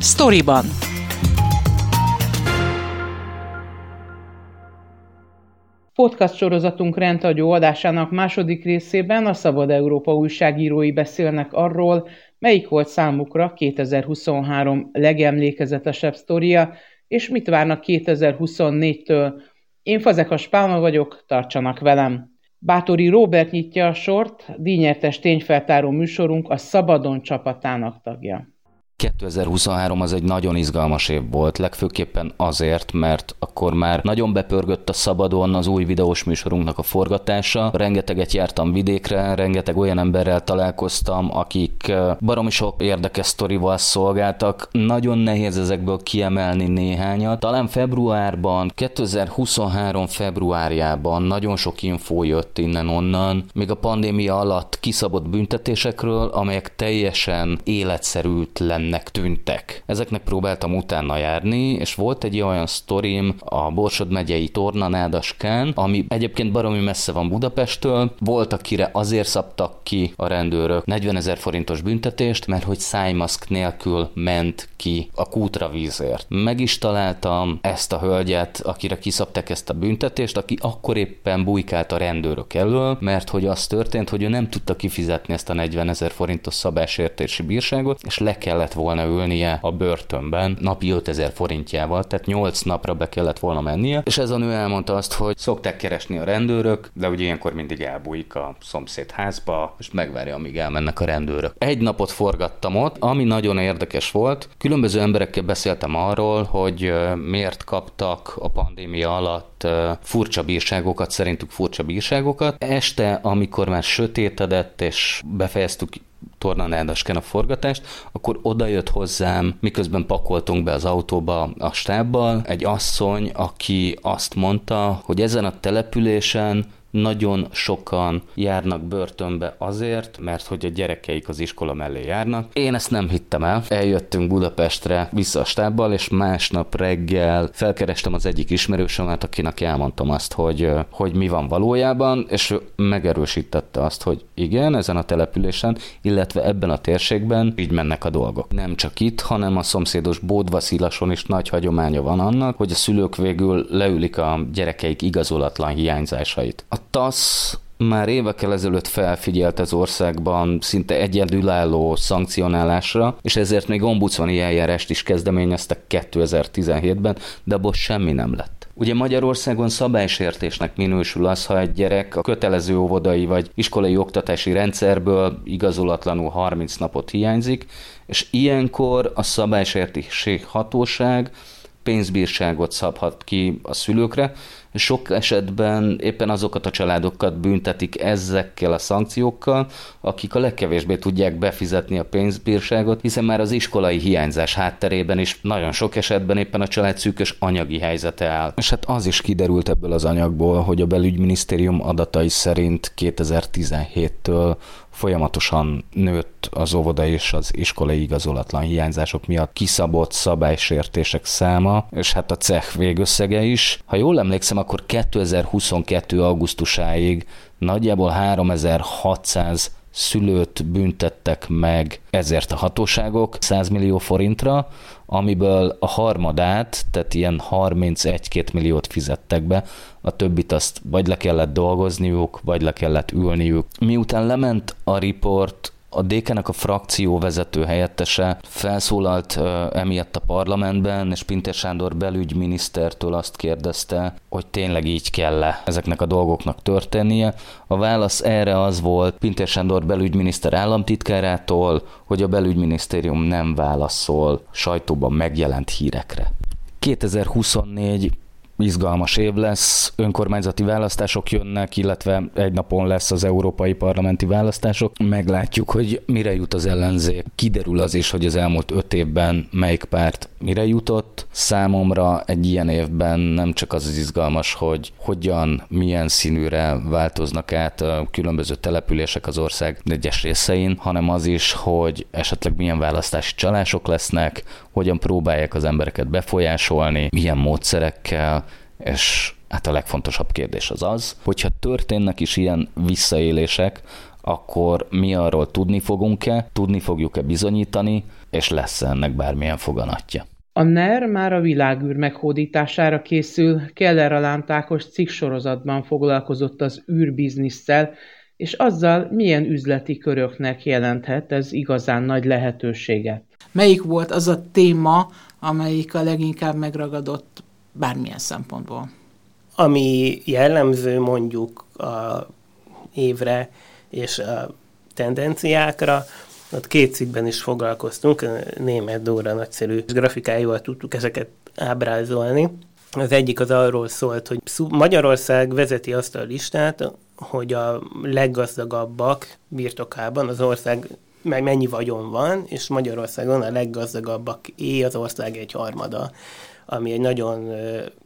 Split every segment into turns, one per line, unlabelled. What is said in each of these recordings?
Storyban. Podcast sorozatunk rendhagyó adásának második részében a Szabad Európa újságírói beszélnek arról, melyik volt számukra 2023 legemlékezetesebb sztoria, és mit várnak 2024-től. Én Fazekas Pálma vagyok, tartsanak velem! Bátori Róbert nyitja a sort, díjnyertes tényfeltáró műsorunk a Szabadon csapatának tagja.
2023 az egy nagyon izgalmas év volt, legfőképpen azért, mert akkor már nagyon bepörgött a szabadon az új videós műsorunknak a forgatása. Rengeteget jártam vidékre, rengeteg olyan emberrel találkoztam, akik baromi sok érdekes sztorival szolgáltak. Nagyon nehéz ezekből kiemelni néhányat. Talán februárban, 2023 februárjában nagyon sok infó jött innen-onnan, még a pandémia alatt kiszabott büntetésekről, amelyek teljesen életszerűtlen ilyennek tűntek. Ezeknek próbáltam utána járni, és volt egy olyan sztorim a Borsod megyei Tornanádaskán, ami egyébként baromi messze van Budapesttől. Volt, akire azért szabtak ki a rendőrök 40 ezer forintos büntetést, mert hogy szájmaszk nélkül ment ki a kútra vízért. Meg is találtam ezt a hölgyet, akire kiszabták ezt a büntetést, aki akkor éppen bujkált a rendőrök elől, mert hogy az történt, hogy ő nem tudta kifizetni ezt a 40 ezer forintos szabásértési bírságot, és le kellett volna ülnie a börtönben napi 5000 forintjával, tehát 8 napra be kellett volna mennie, és ez a nő elmondta azt, hogy szokták keresni a rendőrök, de ugye ilyenkor mindig elbújik a szomszéd házba, és megvárja, amíg elmennek a rendőrök. Egy napot forgattam ott, ami nagyon érdekes volt. Különböző emberekkel beszéltem arról, hogy miért kaptak a pandémia alatt furcsa bírságokat, szerintük furcsa bírságokat. Este, amikor már sötétedett, és befejeztük tornanádasken a forgatást, akkor oda jött hozzám, miközben pakoltunk be az autóba a stábbal, egy asszony, aki azt mondta, hogy ezen a településen nagyon sokan járnak börtönbe azért, mert hogy a gyerekeik az iskola mellé járnak. Én ezt nem hittem el. Eljöttünk Budapestre vissza a stábbal, és másnap reggel felkerestem az egyik ismerősömet, akinek elmondtam azt, hogy, hogy mi van valójában, és ő megerősítette azt, hogy igen, ezen a településen, illetve ebben a térségben így mennek a dolgok. Nem csak itt, hanem a szomszédos Bódvaszilason is nagy hagyománya van annak, hogy a szülők végül leülik a gyerekeik igazolatlan hiányzásait. A TASZ már évekkel ezelőtt felfigyelt az országban szinte egyedülálló szankcionálásra, és ezért még ombudsmani eljárást is kezdeményeztek 2017-ben, de abból semmi nem lett. Ugye Magyarországon szabálysértésnek minősül az, ha egy gyerek a kötelező óvodai vagy iskolai oktatási rendszerből igazolatlanul 30 napot hiányzik, és ilyenkor a szabálysértési hatóság pénzbírságot szabhat ki a szülőkre, sok esetben éppen azokat a családokat büntetik ezekkel a szankciókkal, akik a legkevésbé tudják befizetni a pénzbírságot, hiszen már az iskolai hiányzás hátterében is nagyon sok esetben éppen a család szűkös anyagi helyzete áll. És hát az is kiderült ebből az anyagból, hogy a belügyminisztérium adatai szerint 2017-től folyamatosan nőtt az óvoda és az iskolai igazolatlan hiányzások miatt kiszabott szabálysértések száma, és hát a cech végösszege is. Ha jól emlékszem, akkor 2022. augusztusáig nagyjából 3600 szülőt büntettek meg ezért a hatóságok 100 millió forintra, amiből a harmadát, tehát ilyen 31-2 milliót fizettek be, a többit azt vagy le kellett dolgozniuk, vagy le kellett ülniük. Miután lement a riport, a DK-nek a frakció vezető helyettese felszólalt uh, emiatt a parlamentben, és Pintér Sándor belügyminisztertől azt kérdezte, hogy tényleg így kell -e ezeknek a dolgoknak történnie. A válasz erre az volt Pintér Sándor belügyminiszter államtitkárától, hogy a belügyminisztérium nem válaszol sajtóban megjelent hírekre. 2024 izgalmas év lesz, önkormányzati választások jönnek, illetve egy napon lesz az európai parlamenti választások. Meglátjuk, hogy mire jut az ellenzék. Kiderül az is, hogy az elmúlt öt évben melyik párt mire jutott. Számomra egy ilyen évben nem csak az az izgalmas, hogy hogyan, milyen színűre változnak át a különböző települések az ország egyes részein, hanem az is, hogy esetleg milyen választási csalások lesznek, hogyan próbálják az embereket befolyásolni, milyen módszerekkel, és hát a legfontosabb kérdés az az, hogyha történnek is ilyen visszaélések, akkor mi arról tudni fogunk-e, tudni fogjuk-e bizonyítani, és lesz ennek bármilyen foganatja.
A NER már a világűr meghódítására készül, Keller Alántákos cikksorozatban foglalkozott az űrbiznisztel, és azzal milyen üzleti köröknek jelenthet ez igazán nagy lehetőséget.
Melyik volt az a téma, amelyik a leginkább megragadott bármilyen szempontból?
Ami jellemző mondjuk a évre és a tendenciákra, ott két cikkben is foglalkoztunk, német Dóra nagyszerű grafikáival tudtuk ezeket ábrázolni. Az egyik az arról szólt, hogy Magyarország vezeti azt a listát, hogy a leggazdagabbak birtokában az ország mennyi vagyon van, és Magyarországon a leggazdagabbak é az ország egy harmada, ami egy nagyon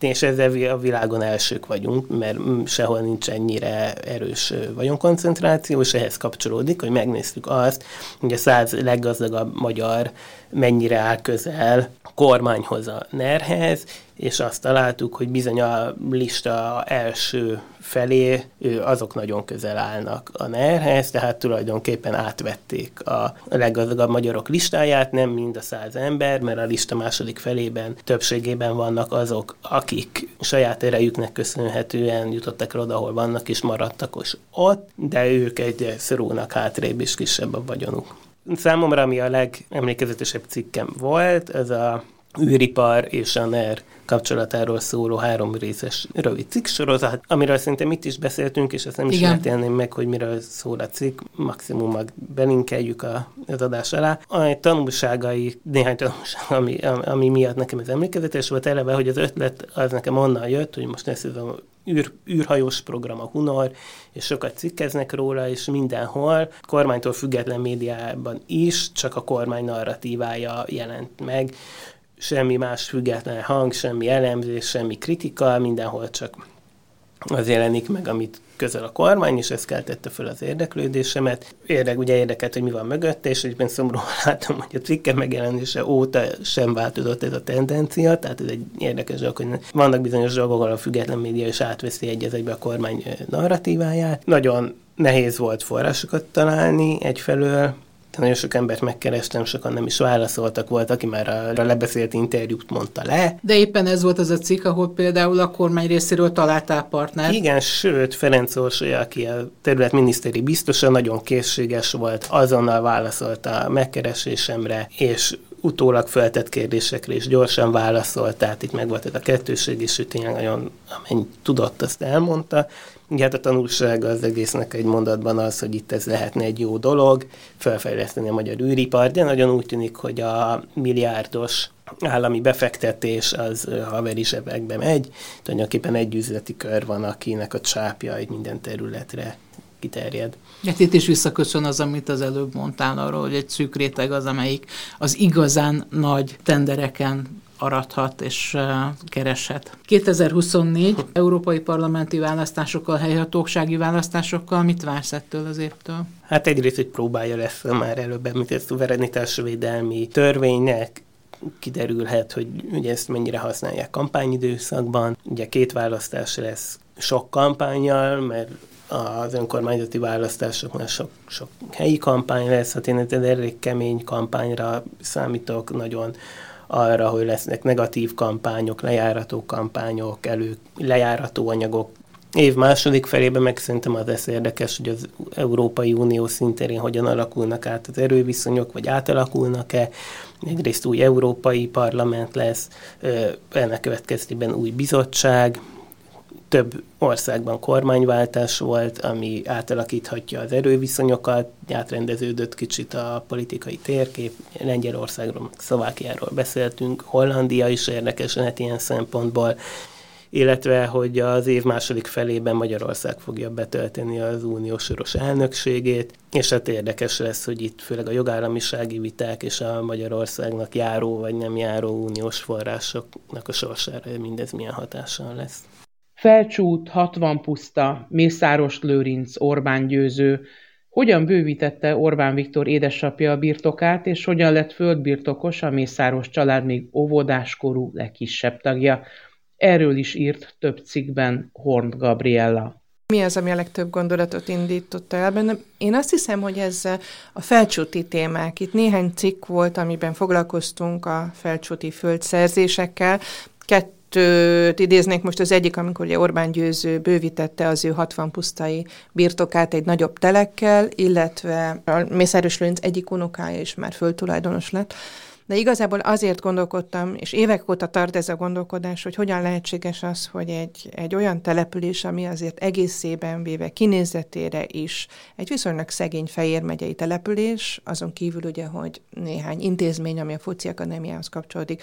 és ezzel a világon elsők vagyunk, mert sehol nincs ennyire erős vagyonkoncentráció, és ehhez kapcsolódik, hogy megnéztük azt, hogy a száz leggazdagabb magyar mennyire áll közel kormányhoz a NER-hez, és azt találtuk, hogy bizony a lista első felé azok nagyon közel állnak a NER-hez, tehát tulajdonképpen átvették a leggazdagabb magyarok listáját, nem mind a száz ember, mert a lista második felében többségében vannak azok, akik saját erejüknek köszönhetően jutottak oda, ahol vannak, és maradtak és ott, de ők egy szorulnak hátrébb, és kisebb a vagyonuk. Számomra, ami a legemlékezetesebb cikkem volt, ez a űripar és a NER kapcsolatáról szóló három részes rövid cikksorozat, amiről szerintem itt is beszéltünk, és ezt nem is értelném meg, hogy miről szól a cikk, maximum meg belinkeljük a, az adás alá. A tanulságai, néhány tanulság, ami, ami miatt nekem ez emlékezetes volt eleve, hogy az ötlet az nekem onnan jött, hogy most lesz ez a űr, űrhajós program a Hunor, és sokat cikkeznek róla, és mindenhol, kormánytól független médiában is, csak a kormány narratívája jelent meg semmi más független hang, semmi elemzés, semmi kritika, mindenhol csak az jelenik meg, amit közel a kormány, és ez keltette fel az érdeklődésemet. Érdek, ugye érdekelt, hogy mi van mögötte, és egyben szomorúan látom, hogy a cikke megjelenése óta sem változott ez a tendencia, tehát ez egy érdekes dolog, hogy vannak bizonyos dolgok, ahol a független média is átveszi egy egybe a kormány narratíváját. Nagyon nehéz volt forrásokat találni egyfelől, nagyon sok embert megkerestem, sokan nem is válaszoltak, volt, aki már a lebeszélt interjút mondta le.
De éppen ez volt az a cikk, ahol például a kormány részéről találtál partner.
Igen, sőt, Ferenc Orsolya, aki a területminiszteri biztosan nagyon készséges volt, azonnal válaszolt a megkeresésemre, és utólag feltett kérdésekre is gyorsan válaszolt, tehát itt meg volt ez a kettőség, és ő tényleg nagyon, amennyit tudott, azt elmondta. Ugye hát a tanulsága az egésznek egy mondatban az, hogy itt ez lehetne egy jó dolog, felfejleszteni a magyar űripar, de nagyon úgy tűnik, hogy a milliárdos állami befektetés az haveri zsebekbe megy, tulajdonképpen egy üzleti kör van, akinek a csápja egy minden területre kiterjed.
Hát itt is visszaköszön az, amit az előbb mondtál arról, hogy egy szűk réteg az, amelyik az igazán nagy tendereken arathat és kereshet. 2024 európai parlamenti választásokkal, helyhatósági választásokkal mit vársz ettől az évtől?
Hát egyrészt, hogy próbálja lesz már előbb említett szuverenitásvédelmi törvénynek, kiderülhet, hogy ugye ezt mennyire használják kampányidőszakban. Ugye két választás lesz sok kampányjal, mert az önkormányzati választásoknál sok, sok helyi kampány lesz, hát én egy elég kemény kampányra számítok, nagyon arra, hogy lesznek negatív kampányok, lejárató kampányok, elő, lejárató anyagok. Év második felében meg szerintem az lesz érdekes, hogy az Európai Unió szintén hogyan alakulnak át az erőviszonyok, vagy átalakulnak-e. Egyrészt új Európai Parlament lesz, ennek következtében új bizottság, több országban kormányváltás volt, ami átalakíthatja az erőviszonyokat, átrendeződött kicsit a politikai térkép, Lengyelországról, Szlovákiáról beszéltünk, Hollandia is érdekes lehet ilyen szempontból, illetve hogy az év második felében Magyarország fogja betölteni az uniós soros elnökségét, és hát érdekes lesz, hogy itt főleg a jogállamisági viták és a Magyarországnak járó vagy nem járó uniós forrásoknak a sorsára mindez milyen hatással lesz.
Felcsút, Hatvan puszta, Mészáros Lőrinc, Orbán győző, hogyan bővítette Orbán Viktor édesapja a birtokát, és hogyan lett földbirtokos a Mészáros család még óvodáskorú legkisebb tagja. Erről is írt több cikkben Horn Gabriella.
Mi az, ami a legtöbb gondolatot indította el bennem? Én azt hiszem, hogy ez a felcsúti témák. Itt néhány cikk volt, amiben foglalkoztunk a felcsúti földszerzésekkel. Kettő kettőt idéznék most az egyik, amikor ugye Orbán Győző bővítette az ő 60 pusztai birtokát egy nagyobb telekkel, illetve a Mészáros Lőnc egyik unokája is már földtulajdonos lett, de igazából azért gondolkodtam, és évek óta tart ez a gondolkodás, hogy hogyan lehetséges az, hogy egy, egy olyan település, ami azért egészében véve kinézetére is egy viszonylag szegény Fejér megyei település, azon kívül ugye, hogy néhány intézmény, ami a Foci Akadémiához kapcsolódik,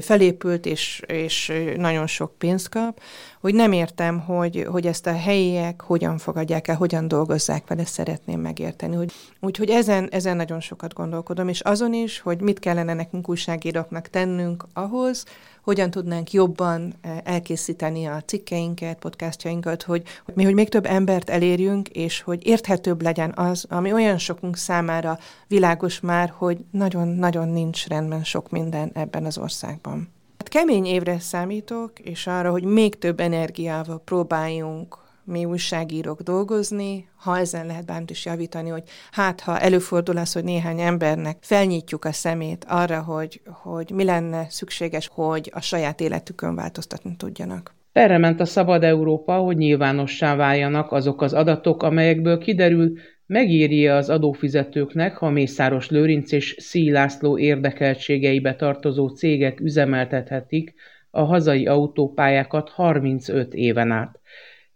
felépült, és, és nagyon sok pénzt kap, hogy nem értem, hogy, hogy ezt a helyiek hogyan fogadják el, hogyan dolgozzák vele, szeretném megérteni. Hogy, úgyhogy ezen, ezen nagyon sokat gondolkodom, és azon is, hogy mit kellene nekünk újságíróknak tennünk ahhoz, hogyan tudnánk jobban eh, elkészíteni a cikkeinket, podcastjainkat, hogy, mi, hogy még több embert elérjünk, és hogy érthetőbb legyen az, ami olyan sokunk számára világos már, hogy nagyon-nagyon nincs rendben sok minden ebben az országban. Hát kemény évre számítok, és arra, hogy még több energiával próbáljunk mi újságírók dolgozni, ha ezen lehet bármit is javítani, hogy hát ha előfordul az, hogy néhány embernek felnyitjuk a szemét arra, hogy, hogy mi lenne szükséges, hogy a saját életükön változtatni tudjanak.
Erre ment a Szabad Európa, hogy nyilvánossá váljanak azok az adatok, amelyekből kiderül, megéri az adófizetőknek, ha Mészáros Lőrinc és Szí László érdekeltségeibe tartozó cégek üzemeltethetik a hazai autópályákat 35 éven át.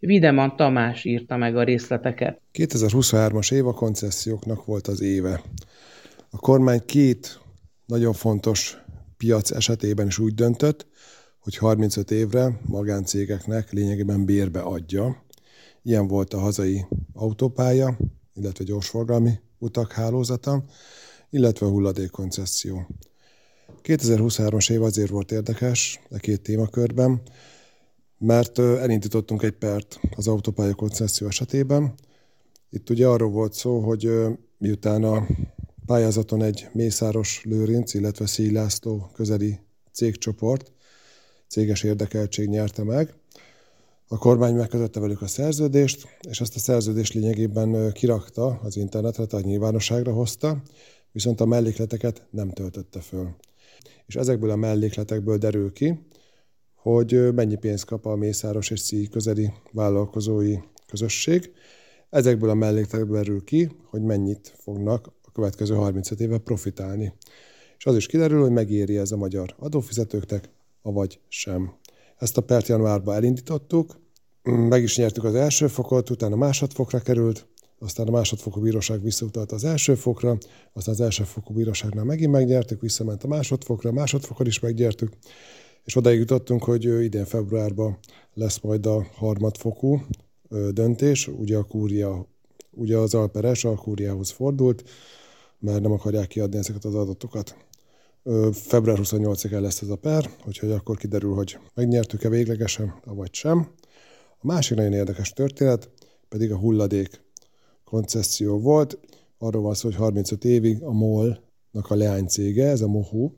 Videman Tamás írta meg a részleteket.
2023-as év a konceszióknak volt az éve. A kormány két nagyon fontos piac esetében is úgy döntött, hogy 35 évre magáncégeknek lényegében bérbe adja. Ilyen volt a hazai autópálya, illetve gyorsforgalmi utak hálózata, illetve hulladékkoncesszió. 2023-as év azért volt érdekes a két témakörben, mert elindítottunk egy pert az autópálya koncesszió esetében. Itt ugye arról volt szó, hogy miután a pályázaton egy Mészáros Lőrinc, illetve Szílászló közeli cégcsoport, céges érdekeltség nyerte meg, a kormány megkötötte velük a szerződést, és ezt a szerződést lényegében kirakta az internetre, tehát nyilvánosságra hozta, viszont a mellékleteket nem töltötte föl. És ezekből a mellékletekből derül ki, hogy mennyi pénzt kap a Mészáros és Szíj közeli vállalkozói közösség. Ezekből a mellékletekből derül ki, hogy mennyit fognak a következő 35 éve profitálni. És az is kiderül, hogy megéri ez a magyar adófizetőknek, avagy sem. Ezt a pert januárban elindítottuk, meg is nyertük az első fokot, utána másodfokra került, aztán a másodfokú bíróság visszautalt az első fokra, aztán az első fokú bíróságnál megint megnyertük, visszament a másodfokra, másodfokon is megnyertük, és odaig jutottunk, hogy idén februárban lesz majd a harmadfokú döntés, ugye a kúria, ugye az alperes a kúriához fordult, mert nem akarják kiadni ezeket az adatokat. Február 28-án lesz ez a per, úgyhogy akkor kiderül, hogy megnyertük-e véglegesen, vagy sem. A másik nagyon érdekes történet pedig a hulladék koncesszió volt. Arról van szó, hogy 35 évig a MOL-nak a leánycége, ez a MOHU,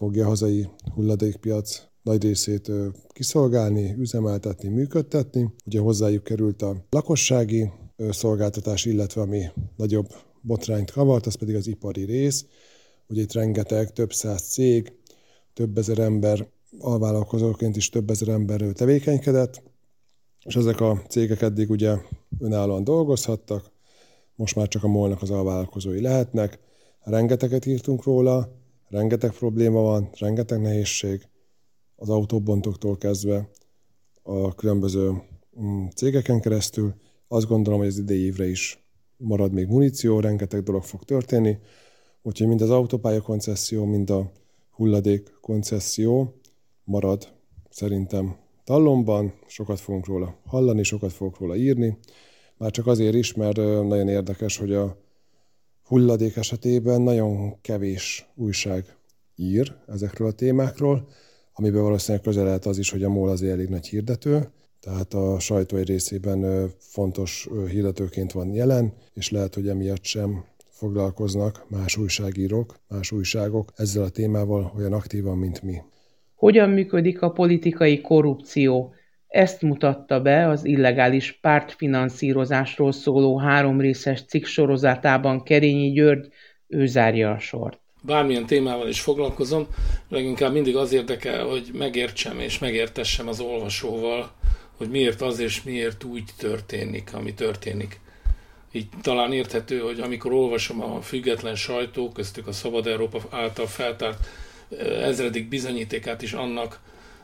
fogja a hazai hulladékpiac nagy részét kiszolgálni, üzemeltetni, működtetni. Ugye hozzájuk került a lakossági szolgáltatás, illetve ami nagyobb botrányt kavart, az pedig az ipari rész. Ugye itt rengeteg, több száz cég, több ezer ember, alvállalkozóként is több ezer ember tevékenykedett, és ezek a cégek eddig ugye önállóan dolgozhattak, most már csak a molnak az alvállalkozói lehetnek. Rengeteget írtunk róla, rengeteg probléma van, rengeteg nehézség, az autóbontoktól kezdve a különböző mm, cégeken keresztül. Azt gondolom, hogy az idei évre is marad még muníció, rengeteg dolog fog történni, úgyhogy mind az autópálya koncesszió, mind a hulladék koncesszió marad szerintem tallomban, sokat fogunk róla hallani, sokat fogok róla írni, már csak azért is, mert nagyon érdekes, hogy a hulladék esetében nagyon kevés újság ír ezekről a témákról, amiben valószínűleg közel lehet az is, hogy a MOL azért elég nagy hirdető, tehát a sajtó egy részében fontos hirdetőként van jelen, és lehet, hogy emiatt sem foglalkoznak más újságírók, más újságok ezzel a témával olyan aktívan, mint mi.
Hogyan működik a politikai korrupció? Ezt mutatta be az illegális pártfinanszírozásról szóló három részes cikk sorozatában Kerényi György, ő zárja a sort.
Bármilyen témával is foglalkozom, leginkább mindig az érdekel, hogy megértsem és megértessem az olvasóval, hogy miért az és miért úgy történik, ami történik. Így talán érthető, hogy amikor olvasom a független sajtó, köztük a Szabad Európa által feltárt ezredik bizonyítékát is annak,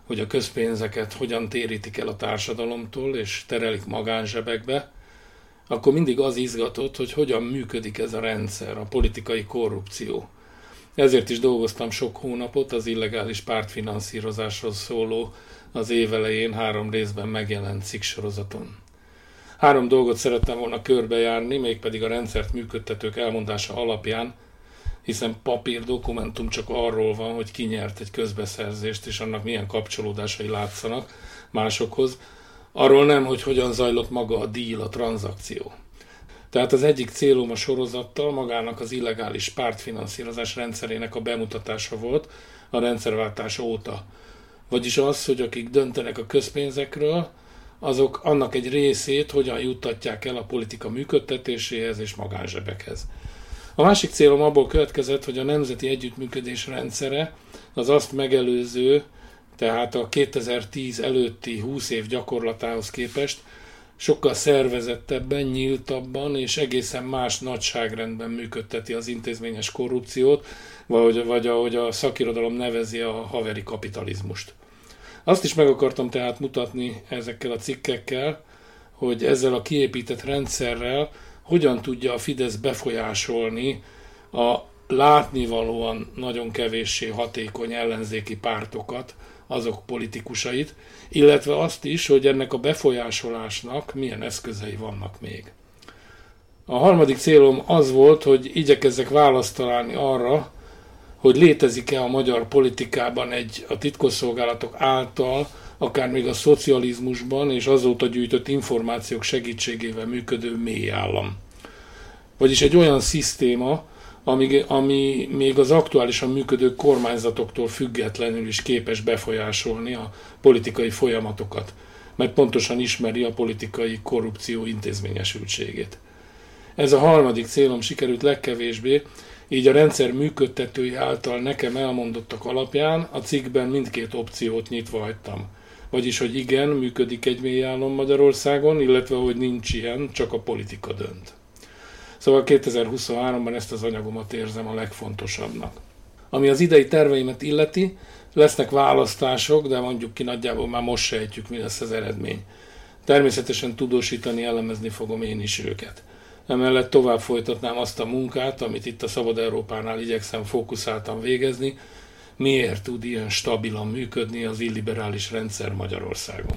hogy a közpénzeket hogyan térítik el a társadalomtól, és terelik magánzsebekbe, akkor mindig az izgatott, hogy hogyan működik ez a rendszer, a politikai korrupció. Ezért is dolgoztam sok hónapot az illegális pártfinanszírozásról szóló az évelején három részben megjelent cikksorozaton. Három dolgot szerettem volna körbejárni, mégpedig a rendszert működtetők elmondása alapján, hiszen papír dokumentum csak arról van, hogy ki nyert egy közbeszerzést, és annak milyen kapcsolódásai látszanak másokhoz, arról nem, hogy hogyan zajlott maga a díl, a tranzakció. Tehát az egyik célom a sorozattal magának az illegális pártfinanszírozás rendszerének a bemutatása volt a rendszerváltás óta. Vagyis az, hogy akik döntenek a közpénzekről, azok annak egy részét hogyan juttatják el a politika működtetéséhez és magánzsebekhez. A másik célom abból következett, hogy a nemzeti együttműködés rendszere az azt megelőző, tehát a 2010 előtti 20 év gyakorlatához képest sokkal szervezettebben, nyíltabban és egészen más nagyságrendben működteti az intézményes korrupciót, vagy, vagy ahogy a szakirodalom nevezi a haveri kapitalizmust. Azt is meg akartam tehát mutatni ezekkel a cikkekkel, hogy ezzel a kiépített rendszerrel hogyan tudja a Fidesz befolyásolni a látnivalóan nagyon kevéssé hatékony ellenzéki pártokat, azok politikusait, illetve azt is, hogy ennek a befolyásolásnak milyen eszközei vannak még. A harmadik célom az volt, hogy igyekezzek választ találni arra, hogy létezik-e a magyar politikában egy a titkosszolgálatok által, akár még a szocializmusban és azóta gyűjtött információk segítségével működő mély állam. Vagyis egy olyan szisztéma, ami, ami még az aktuálisan működő kormányzatoktól függetlenül is képes befolyásolni a politikai folyamatokat, mert pontosan ismeri a politikai korrupció intézményesültségét. Ez a harmadik célom sikerült legkevésbé, így a rendszer működtetői által nekem elmondottak alapján a cikkben mindkét opciót nyitva hagytam. Vagyis, hogy igen, működik egy mély állam Magyarországon, illetve, hogy nincs ilyen, csak a politika dönt. Szóval 2023-ban ezt az anyagomat érzem a legfontosabbnak. Ami az idei terveimet illeti, lesznek választások, de mondjuk ki nagyjából már most sejtjük, mi lesz az eredmény. Természetesen tudósítani, elemezni fogom én is őket. Emellett tovább folytatnám azt a munkát, amit itt a Szabad Európánál igyekszem fókuszáltan végezni, miért tud ilyen stabilan működni az illiberális rendszer Magyarországon.